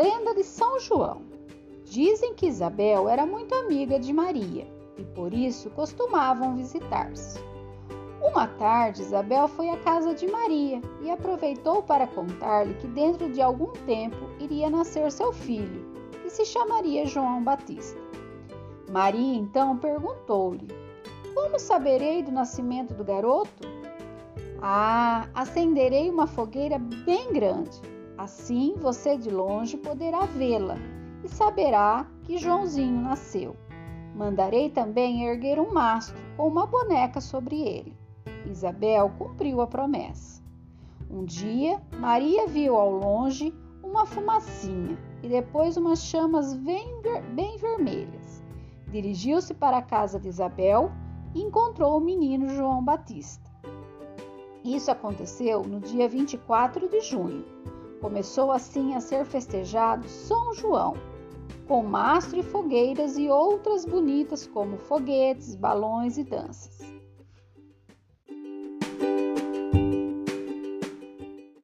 lenda de São João. Dizem que Isabel era muito amiga de Maria e por isso costumavam visitar-se. Uma tarde, Isabel foi à casa de Maria e aproveitou para contar-lhe que dentro de algum tempo iria nascer seu filho, que se chamaria João Batista. Maria então perguntou-lhe: Como saberei do nascimento do garoto? Ah, acenderei uma fogueira bem grande. Assim você de longe poderá vê-la e saberá que Joãozinho nasceu. Mandarei também erguer um mastro com uma boneca sobre ele. Isabel cumpriu a promessa. Um dia, Maria viu ao longe uma fumacinha e depois umas chamas bem, bem vermelhas. Dirigiu-se para a casa de Isabel e encontrou o menino João Batista. Isso aconteceu no dia 24 de junho. Começou assim a ser festejado São João, com mastro e fogueiras e outras bonitas como foguetes, balões e danças.